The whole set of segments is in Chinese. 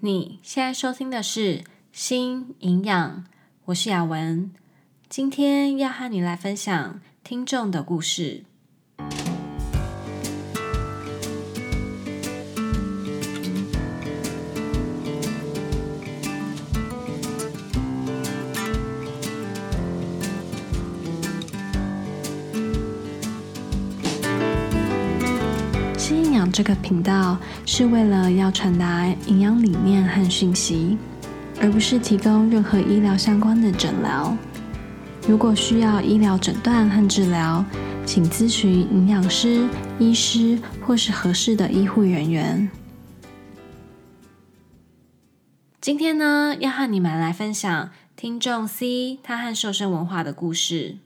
你现在收听的是《新营养》，我是雅文，今天要和你来分享听众的故事。这个频道是为了要传达营养理念和讯息，而不是提供任何医疗相关的诊疗。如果需要医疗诊断和治疗，请咨询营养师、医师或是合适的医护人员。今天呢，要和你们来分享听众 C 他和瘦身文化的故事。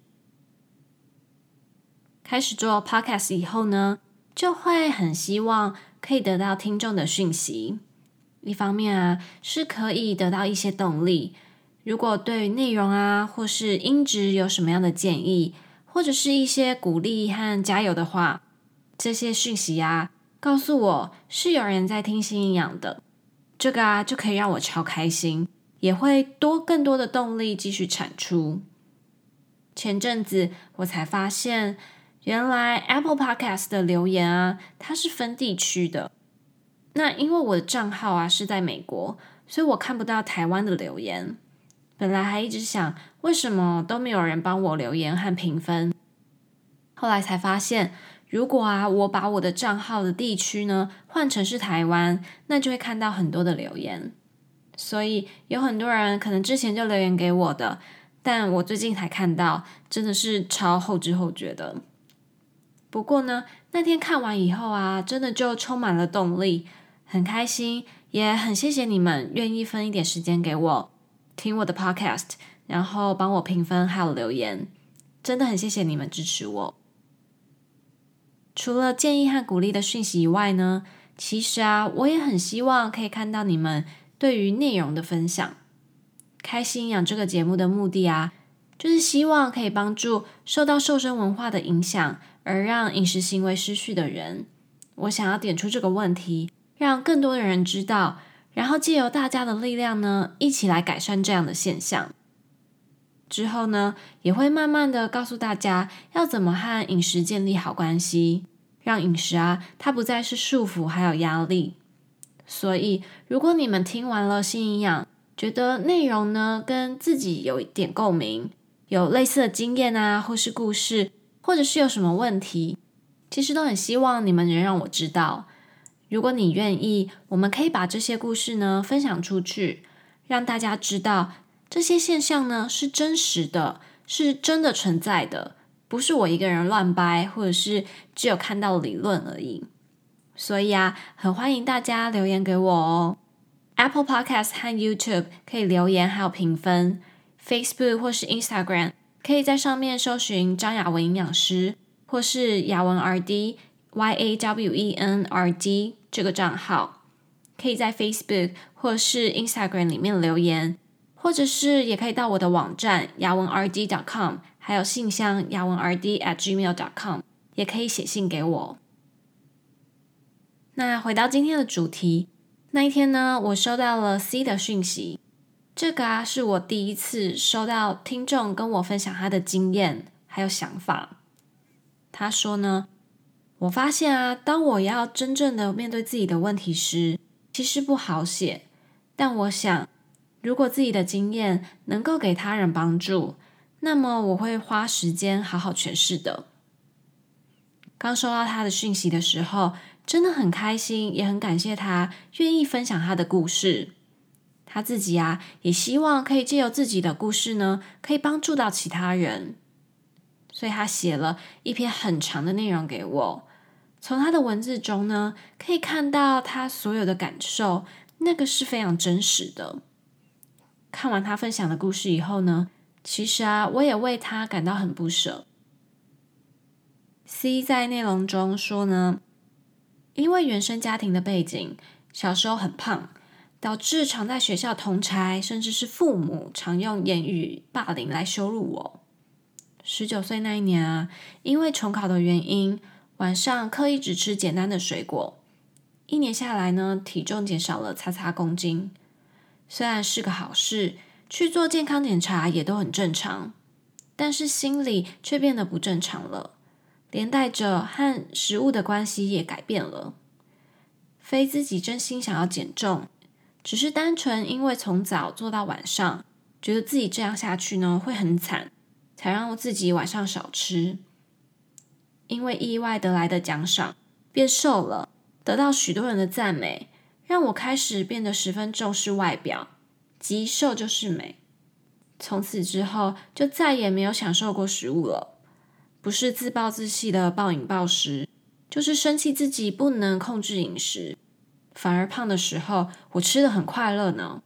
开始做 Podcast 以后呢，就会很希望可以得到听众的讯息。一方面啊，是可以得到一些动力。如果对内容啊，或是音质有什么样的建议，或者是一些鼓励和加油的话，这些讯息啊，告诉我是有人在听新营养的，这个啊，就可以让我超开心，也会多更多的动力继续产出。前阵子我才发现。原来 Apple Podcast 的留言啊，它是分地区的。那因为我的账号啊是在美国，所以我看不到台湾的留言。本来还一直想，为什么都没有人帮我留言和评分？后来才发现，如果啊我把我的账号的地区呢换成是台湾，那就会看到很多的留言。所以有很多人可能之前就留言给我的，但我最近才看到，真的是超后知后觉的。不过呢，那天看完以后啊，真的就充满了动力，很开心，也很谢谢你们愿意分一点时间给我听我的 podcast，然后帮我评分还有留言，真的很谢谢你们支持我。除了建议和鼓励的讯息以外呢，其实啊，我也很希望可以看到你们对于内容的分享。开心养这个节目的目的啊，就是希望可以帮助受到瘦身文化的影响。而让饮食行为失序的人，我想要点出这个问题，让更多的人知道，然后借由大家的力量呢，一起来改善这样的现象。之后呢，也会慢慢的告诉大家要怎么和饮食建立好关系，让饮食啊，它不再是束缚还有压力。所以，如果你们听完了新营养，觉得内容呢跟自己有一点共鸣，有类似的经验啊，或是故事。或者是有什么问题，其实都很希望你们能让我知道。如果你愿意，我们可以把这些故事呢分享出去，让大家知道这些现象呢是真实的，是真的存在的，不是我一个人乱掰，或者是只有看到理论而已。所以啊，很欢迎大家留言给我哦。Apple Podcast 和 YouTube 可以留言还有评分，Facebook 或是 Instagram。可以在上面搜寻张雅文营养师，或是雅文 RD Y A W E N R D 这个账号。可以在 Facebook 或是 Instagram 里面留言，或者是也可以到我的网站雅文 R D dot com，还有信箱雅文 RD at gmail.com，也可以写信给我。那回到今天的主题，那一天呢，我收到了 C 的讯息。这个啊，是我第一次收到听众跟我分享他的经验还有想法。他说呢，我发现啊，当我要真正的面对自己的问题时，其实不好写。但我想，如果自己的经验能够给他人帮助，那么我会花时间好好诠释的。刚收到他的讯息的时候，真的很开心，也很感谢他愿意分享他的故事。他自己啊，也希望可以借由自己的故事呢，可以帮助到其他人，所以他写了一篇很长的内容给我。从他的文字中呢，可以看到他所有的感受，那个是非常真实的。看完他分享的故事以后呢，其实啊，我也为他感到很不舍。C 在内容中说呢，因为原生家庭的背景，小时候很胖。导致常在学校同差甚至是父母常用言语霸凌来羞辱我。十九岁那一年啊，因为重考的原因，晚上刻意只吃简单的水果，一年下来呢，体重减少了擦擦公斤。虽然是个好事，去做健康检查也都很正常，但是心里却变得不正常了，连带着和食物的关系也改变了。非自己真心想要减重，只是单纯因为从早做到晚上，觉得自己这样下去呢会很惨，才让自己晚上少吃。因为意外得来的奖赏，变瘦了。得到许多人的赞美，让我开始变得十分重视外表，即瘦就是美。从此之后，就再也没有享受过食物了。不是自暴自弃的暴饮暴食，就是生气自己不能控制饮食，反而胖的时候，我吃的很快乐呢。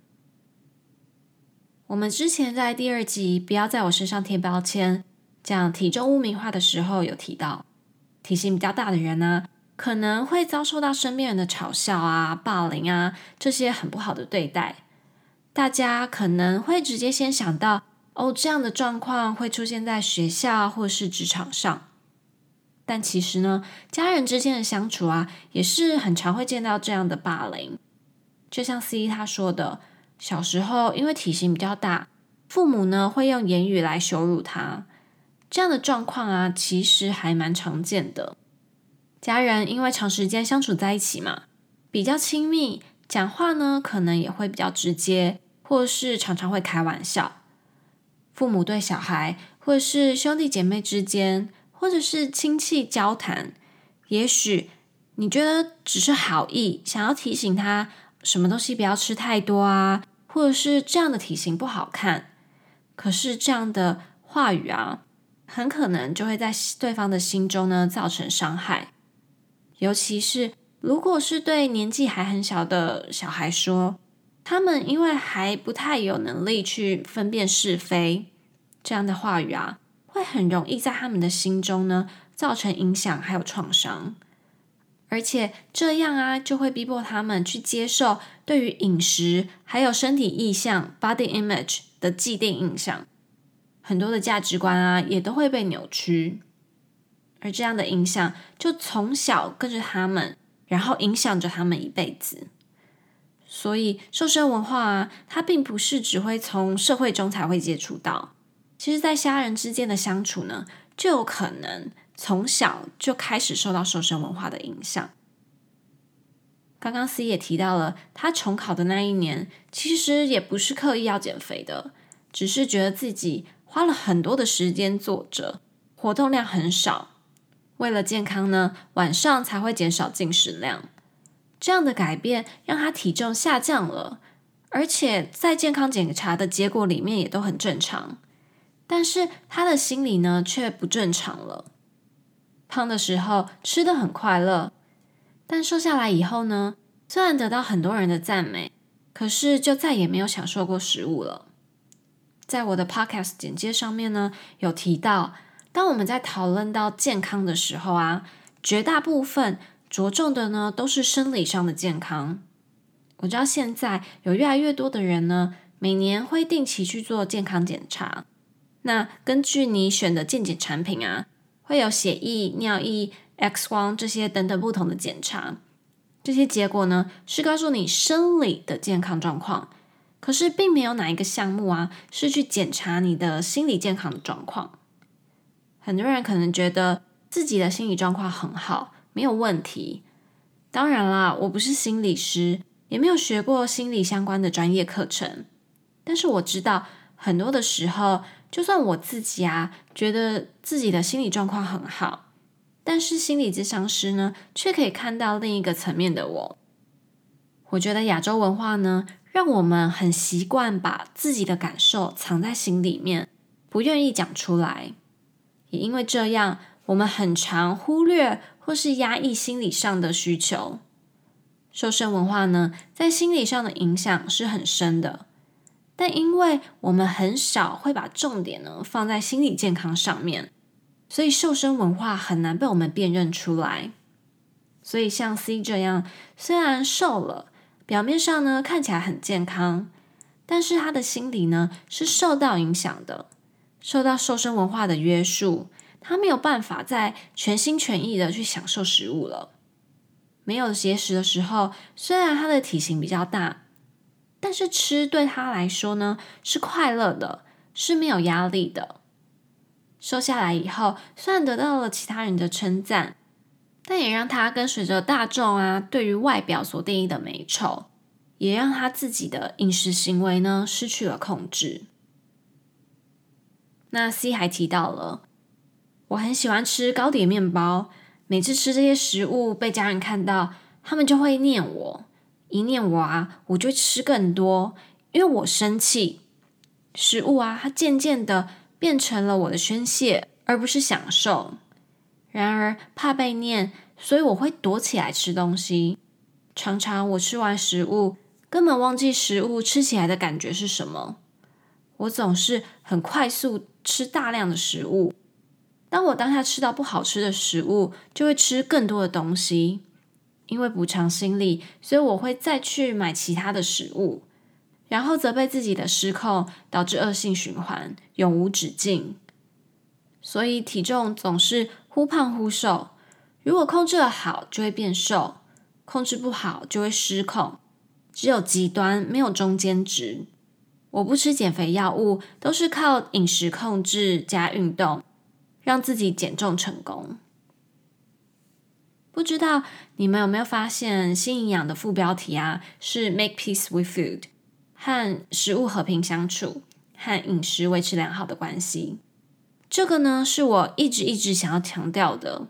我们之前在第二集“不要在我身上贴标签”讲体重污名化的时候，有提到，体型比较大的人呢、可能会遭受到身边人的嘲笑啊、霸凌啊，这些很不好的对待。大家可能会直接先想到，哦，这样的状况会出现在学校或是职场上。但其实呢，家人之间的相处啊，也是很常会见到这样的霸凌。就像 C 他说的，小时候因为体型比较大，父母呢会用言语来羞辱他。这样的状况啊，其实还蛮常见的。家人因为长时间相处在一起嘛，比较亲密，讲话呢可能也会比较直接，或是常常会开玩笑。父母对小孩，或是兄弟姐妹之间，或者是亲戚交谈，也许你觉得只是好意，想要提醒他什么东西不要吃太多啊，或者是这样的体型不好看。可是这样的话语啊，很可能就会在对方的心中呢造成伤害。尤其是如果是对年纪还很小的小孩说，他们因为还不太有能力去分辨是非，这样的话语啊，会很容易在他们的心中呢造成影响还有创伤，而且这样啊就会逼迫他们去接受对于饮食还有身体意象 （body image） 的既定印象，很多的价值观啊也都会被扭曲。而这样的影响就从小跟着他们，然后影响着他们一辈子。所以瘦身文化啊，它并不是只会从社会中才会接触到，其实在家人之间的相处呢，就有可能从小就开始受到瘦身文化的影响。刚刚 C 也提到了，他重考的那一年，其实也不是刻意要减肥的，只是觉得自己花了很多的时间坐着，活动量很少。为了健康呢，晚上才会减少进食量。这样的改变让他体重下降了，而且在健康检查的结果里面也都很正常。但是他的心理呢，却不正常了。胖的时候吃得很快乐，但瘦下来以后呢，虽然得到很多人的赞美，可是就再也没有享受过食物了。在我的 podcast 简介上面呢，有提到。当我们在讨论到健康的时候啊，绝大部分着重的呢都是生理上的健康。我知道现在有越来越多的人呢，每年会定期去做健康检查。那根据你选的健检产品啊，会有血液、尿液、X 光这些等等不同的检查。这些结果呢是告诉你生理的健康状况，可是并没有哪一个项目啊是去检查你的心理健康的状况。很多人可能觉得自己的心理状况很好，没有问题。当然啦，我不是心理师，也没有学过心理相关的专业课程。但是我知道，很多的时候，就算我自己啊，觉得自己的心理状况很好，但是心理咨商师呢，却可以看到另一个层面的我。我觉得亚洲文化呢，让我们很习惯把自己的感受藏在心里面，不愿意讲出来。也因为这样，我们很常忽略或是压抑心理上的需求。瘦身文化呢，在心理上的影响是很深的，但因为我们很少会把重点呢放在心理健康上面，所以瘦身文化很难被我们辨认出来。所以像 C 这样，虽然瘦了，表面上呢看起来很健康，但是他的心理呢是受到影响的。受到瘦身文化的约束，他没有办法再全心全意的去享受食物了。没有节食的时候，虽然他的体型比较大，但是吃对他来说呢，是快乐的，是没有压力的。瘦下来以后，虽然得到了其他人的称赞，但也让他跟随着大众啊，对于外表所定义的美丑，也让他自己的饮食行为呢，失去了控制。那 C 还提到了，我很喜欢吃糕点面包，每次吃这些食物被家人看到，他们就会念我，一念我啊，我就吃更多，因为我生气。食物啊，它渐渐的。变成了我的宣泄，而不是享受。然而怕被念，所以我会躲起来吃东西。常常我吃完食物，根本忘记食物吃起来的感觉是什么。我总是很快速吃大量的食物。当我当下吃到不好吃的食物，就会吃更多的东西。因为补偿心理，所以我会再去买其他的食物。然后责备自己的失控，导致恶性循环，永无止境。所以体重总是忽胖忽瘦。如果控制得好，就会变瘦；控制不好，就会失控。只有极端，没有中间值。我不吃减肥药物，都是靠饮食控制加运动，让自己减重成功。不知道你们有没有发现，新营养的副标题啊，是 “Make peace with food”。和食物和平相处，和饮食维持良好的关系，这个呢是我一直一直想要强调的。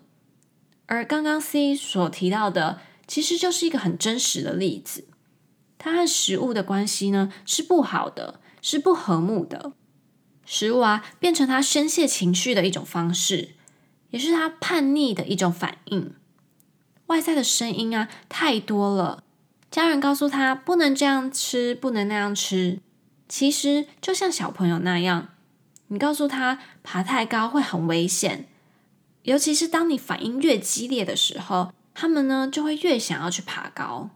而刚刚 C 所提到的，其实就是一个很真实的例子。他和食物的关系呢是不好的，是不和睦的。食物啊，变成他宣泄情绪的一种方式，也是他叛逆的一种反应。外在的声音啊，太多了。家人告诉他不能这样吃，不能那样吃。其实就像小朋友那样，你告诉他爬太高会很危险，尤其是当你反应越激烈的时候，他们呢就会越想要去爬高。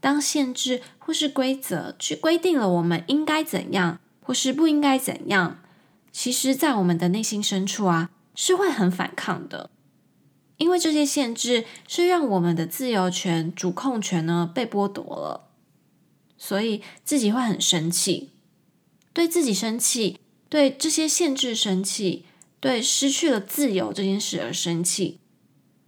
当限制或是规则去规定了我们应该怎样，或是不应该怎样，其实，在我们的内心深处啊，是会很反抗的。因为这些限制是让我们的自由权、主控权呢被剥夺了，所以自己会很生气，对自己生气，对这些限制生气，对失去了自由这件事而生气，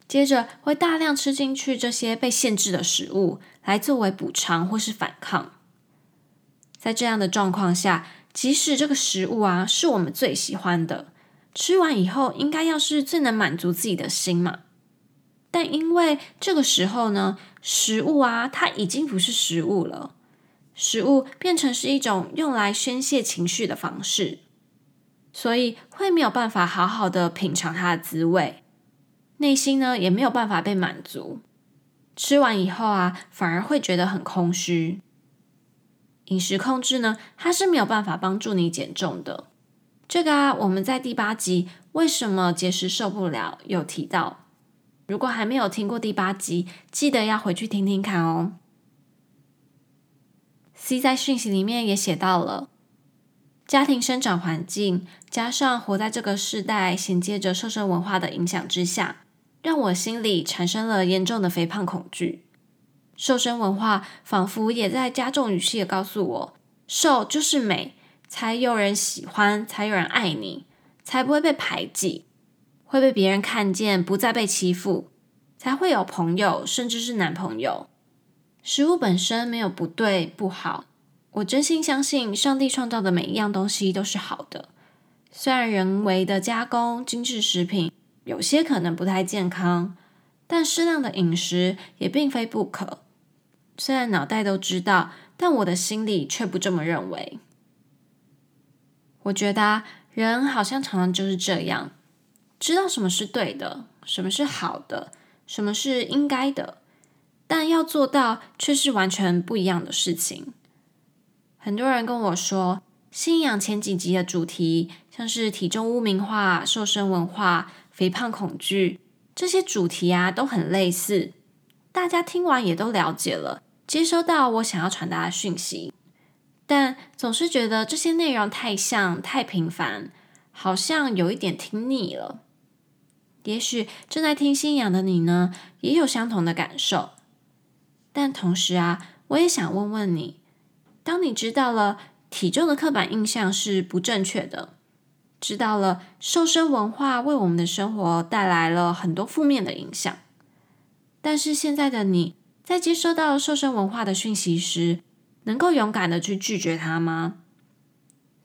接着会大量吃进去这些被限制的食物来作为补偿或是反抗。在这样的状况下，即使这个食物啊是我们最喜欢的。吃完以后，应该要是最能满足自己的心嘛。但因为这个时候呢，食物啊，它已经不是食物了，食物变成是一种用来宣泄情绪的方式，所以会没有办法好好的品尝它的滋味，内心呢也没有办法被满足。吃完以后啊，反而会觉得很空虚。饮食控制呢，它是没有办法帮助你减重的。这个啊，我们在第八集为什么节食瘦不了有提到。如果还没有听过第八集，记得要回去听听看哦。C 在讯息里面也写到了，家庭生长环境加上活在这个世代衔接着瘦身文化的影响之下，让我心里产生了严重的肥胖恐惧。瘦身文化仿佛也在加重语气的告诉我，瘦就是美。才有人喜欢，才有人爱你，才不会被排挤，会被别人看见，不再被欺负，才会有朋友，甚至是男朋友。食物本身没有不对不好，我真心相信上帝创造的每一样东西都是好的。虽然人为的加工精致食品有些可能不太健康，但适量的饮食也并非不可。虽然脑袋都知道，但我的心里却不这么认为。我觉得啊，人好像常常就是这样，知道什么是对的，什么是好的，什么是应该的，但要做到却是完全不一样的事情。很多人跟我说，信仰前几集的主题，像是体重污名化、瘦身文化、肥胖恐惧这些主题啊，都很类似，大家听完也都了解了，接收到我想要传达的讯息。但总是觉得这些内容太像、太平凡，好像有一点听腻了。也许正在听信仰的你呢，也有相同的感受。但同时啊，我也想问问你：当你知道了体重的刻板印象是不正确的，知道了瘦身文化为我们的生活带来了很多负面的影响，但是现在的你在接收到瘦身文化的讯息时，能够勇敢的去拒绝它吗？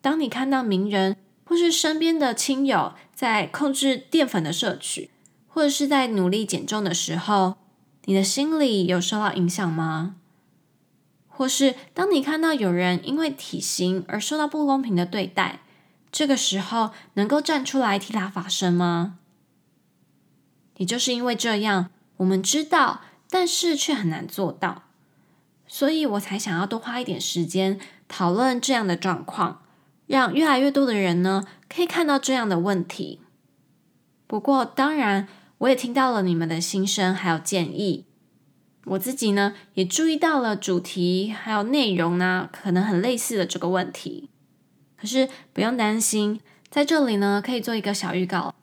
当你看到名人或是身边的亲友在控制淀粉的摄取，或者是在努力减重的时候，你的心里有受到影响吗？或是当你看到有人因为体型而受到不公平的对待，这个时候能够站出来替他发声吗？也就是因为这样，我们知道，但是却很难做到。所以我才想要多花一点时间讨论这样的状况，让越来越多的人呢可以看到这样的问题。不过，当然我也听到了你们的心声还有建议，我自己呢也注意到了主题还有内容呢可能很类似的这个问题。可是不用担心，在这里呢可以做一个小预告，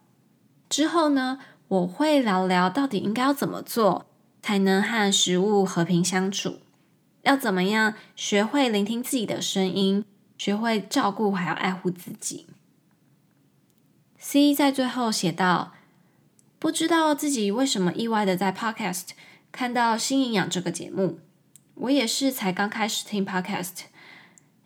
之后呢我会聊聊到底应该要怎么做才能和食物和平相处。要怎么样学会聆听自己的声音，学会照顾还要爱护自己？C 在最后写道：“不知道自己为什么意外的在 Podcast 看到新营养这个节目，我也是才刚开始听 Podcast，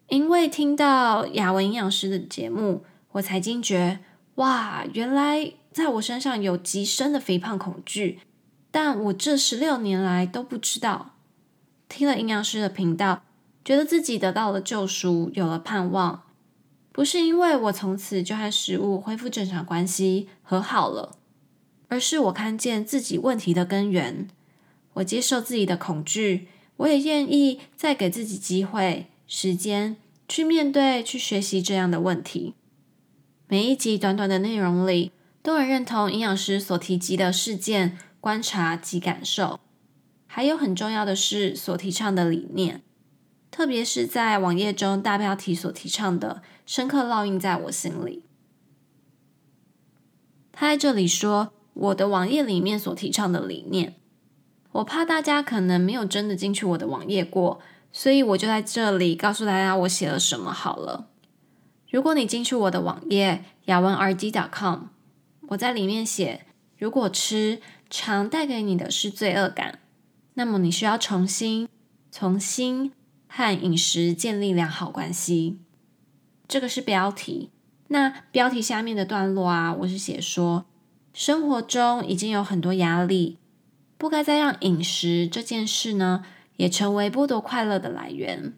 因为听到雅文营养师的节目，我才惊觉，哇，原来在我身上有极深的肥胖恐惧，但我这十六年来都不知道。”听了营养师的频道，觉得自己得到了救赎，有了盼望。不是因为我从此就和食物恢复正常关系，和好了，而是我看见自己问题的根源。我接受自己的恐惧，我也愿意再给自己机会、时间去面对、去学习这样的问题。每一集短短的内容里，都很认同营养师所提及的事件、观察及感受。还有很重要的是所提倡的理念，特别是在网页中大标题所提倡的，深刻烙印在我心里。他在这里说我的网页里面所提倡的理念，我怕大家可能没有真的进去我的网页过，所以我就在这里告诉大家我写了什么好了。如果你进去我的网页雅文 RD.com，我在里面写，如果吃常带给你的是罪恶感。那么你需要重新、重新和饮食建立良好关系。这个是标题。那标题下面的段落啊，我是写说，生活中已经有很多压力，不该再让饮食这件事呢，也成为剥夺快乐的来源。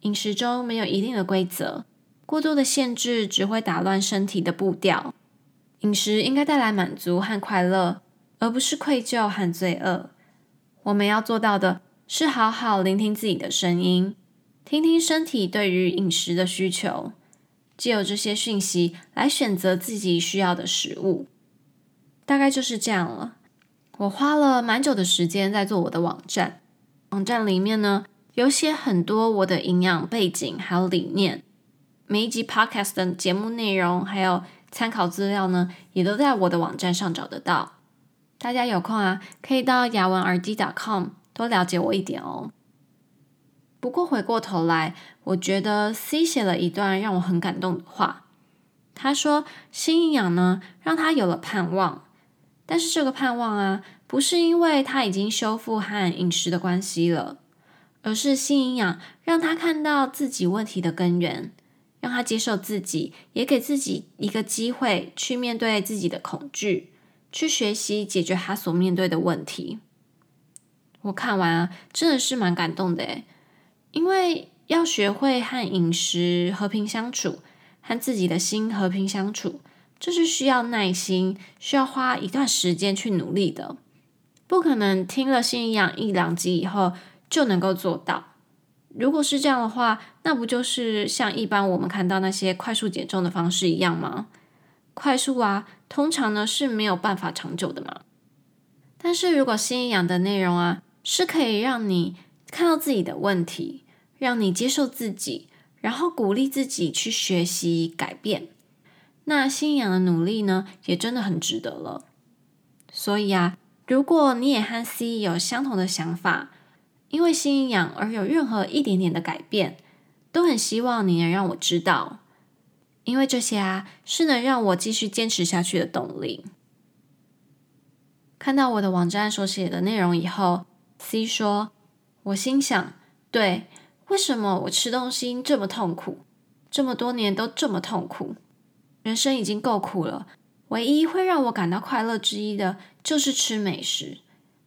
饮食中没有一定的规则，过多的限制只会打乱身体的步调。饮食应该带来满足和快乐，而不是愧疚和罪恶。我们要做到的是好好聆听自己的声音，听听身体对于饮食的需求，借由这些讯息来选择自己需要的食物。大概就是这样了。我花了蛮久的时间在做我的网站，网站里面呢有写很多我的营养背景还有理念。每一集 Podcast 的节目内容还有参考资料呢，也都在我的网站上找得到。大家有空啊，可以到雅文耳机 .com 多了解我一点哦。不过回过头来，我觉得 C 写了一段让我很感动的话。他说：“新营养呢，让他有了盼望，但是这个盼望啊，不是因为他已经修复和饮食的关系了，而是新营养让他看到自己问题的根源，让他接受自己，也给自己一个机会去面对自己的恐惧。”去学习解决他所面对的问题。我看完啊，真的是蛮感动的诶，因为要学会和饮食和平相处，和自己的心和平相处，这是需要耐心，需要花一段时间去努力的。不可能听了新营养一两集以后就能够做到。如果是这样的话，那不就是像一般我们看到那些快速减重的方式一样吗？快速啊，通常呢是没有办法长久的嘛。但是如果新营养的内容啊，是可以让你看到自己的问题，让你接受自己，然后鼓励自己去学习改变，那新营养的努力呢，也真的很值得了。所以啊，如果你也和 C 有相同的想法，因为心营养而有任何一点点的改变，都很希望你能让我知道，因为这些啊是能让我继续坚持下去的动力。看到我的网站所写的内容以后，C 说：“我心想，对，为什么我吃东西这么痛苦？这么多年都这么痛苦，人生已经够苦了，唯一会让我感到快乐之一的就是吃美食。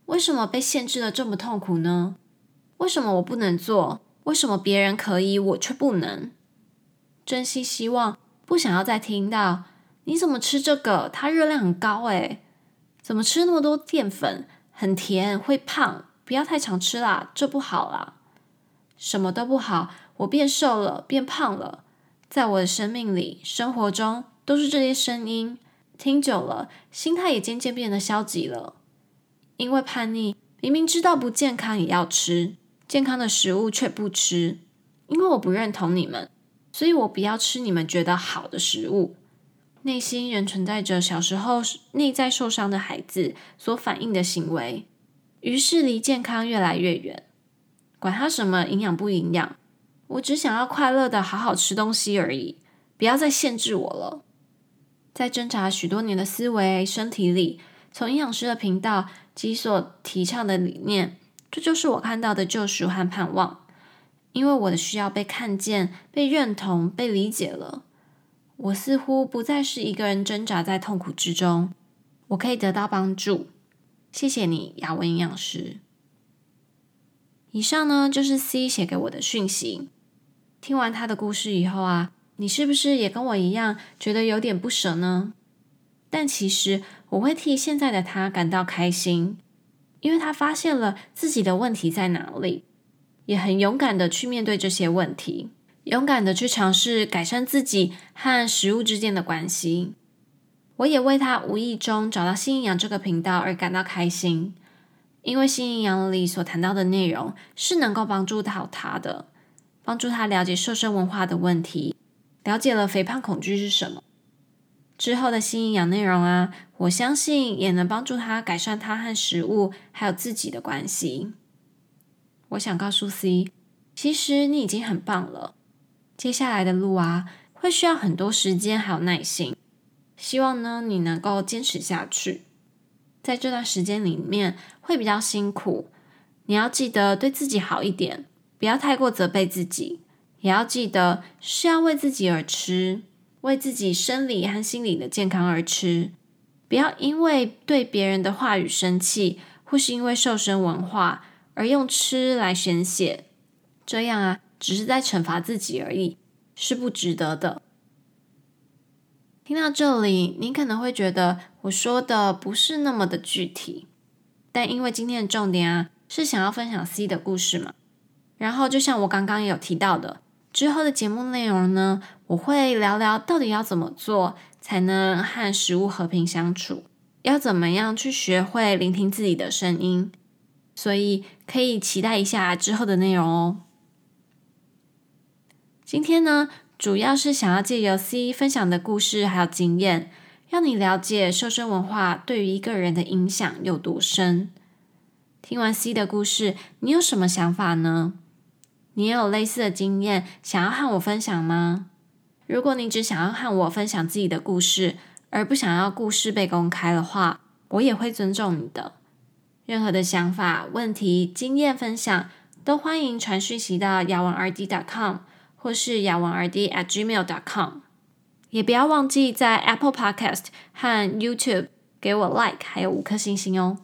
为什么被限制的这么痛苦呢？为什么我不能做？为什么别人可以，我却不能？真心希望不想要再听到你怎么吃这个？它热量很高诶。怎么吃那么多淀粉？很甜，会胖。不要太常吃啦，这不好啦。什么都不好，我变瘦了，变胖了。在我的生命里、生活中，都是这些声音。听久了，心态也渐渐变得消极了。因为叛逆，明明知道不健康也要吃，健康的食物却不吃。因为我不认同你们，所以我不要吃你们觉得好的食物。内心仍存在着小时候内在受伤的孩子所反应的行为，于是离健康越来越远。管他什么营养不营养，我只想要快乐的好好吃东西而已，不要再限制我了。在挣扎许多年的思维身体里，从营养师的频道及所提倡的理念，这就是我看到的救赎和盼望。因为我的需要被看见、被认同、被理解了。我似乎不再是一个人挣扎在痛苦之中，我可以得到帮助。谢谢你，雅文营养师。以上呢，就是 C 写给我的讯息。听完他的故事以后啊，你是不是也跟我一样觉得有点不舍呢？但其实我会替现在的他感到开心，因为他发现了自己的问题在哪里，也很勇敢的去面对这些问题。勇敢的去尝试改善自己和食物之间的关系，我也为他无意中找到新营养这个频道而感到开心，因为新营养里所谈到的内容是能够帮助到他的，帮助他了解瘦身文化的问题，了解了肥胖恐惧是什么。之后的新营养内容啊，我相信也能帮助他改善他和食物还有自己的关系。我想告诉 C，其实你已经很棒了。接下来的路啊，会需要很多时间还有耐心。希望呢，你能够坚持下去。在这段时间里面会比较辛苦，你要记得对自己好一点，不要太过责备自己。也要记得是要为自己而吃，为自己生理和心理的健康而吃。不要因为对别人的话语生气，或是因为瘦身文化而用吃来宣泄。这样啊。只是在惩罚自己而已，是不值得的。听到这里，你可能会觉得我说的不是那么的具体，但因为今天的重点啊，是想要分享 C 的故事嘛。然后就像我刚刚有提到的，之后的节目内容呢，我会聊聊到底要怎么做才能和食物和平相处，要怎么样去学会聆听自己的声音，所以可以期待一下之后的内容哦。今天呢，主要是想要借由 C 分享的故事还有经验，让你了解瘦身文化对于一个人的影响有多深。听完 C 的故事，你有什么想法呢？你也有类似的经验想要和我分享吗？如果你只想要和我分享自己的故事，而不想要故事被公开的话，我也会尊重你的。任何的想法、问题、经验分享，都欢迎传讯息到雅文 RD. dot com，。或是雅文 RD at gmail. dot com 也不要忘记在 Apple Podcast 和 YouTube 给我 Like，还有五颗星星哦。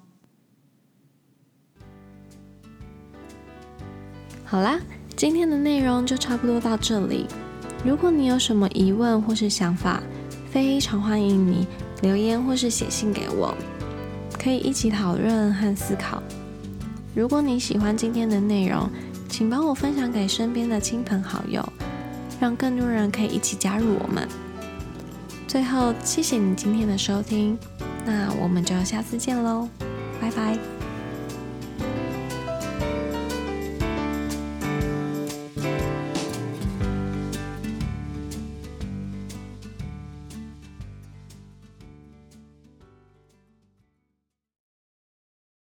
好啦，今天的内容就差不多到这里。如果你有什么疑问或是想法，非常欢迎你留言或是写信给我，可以一起讨论和思考。如果你喜欢今天的内容，请帮我分享给身边的亲朋好友，让更多人可以一起加入我们。最后，谢谢你今天的收听，那我们就下次见喽，拜拜。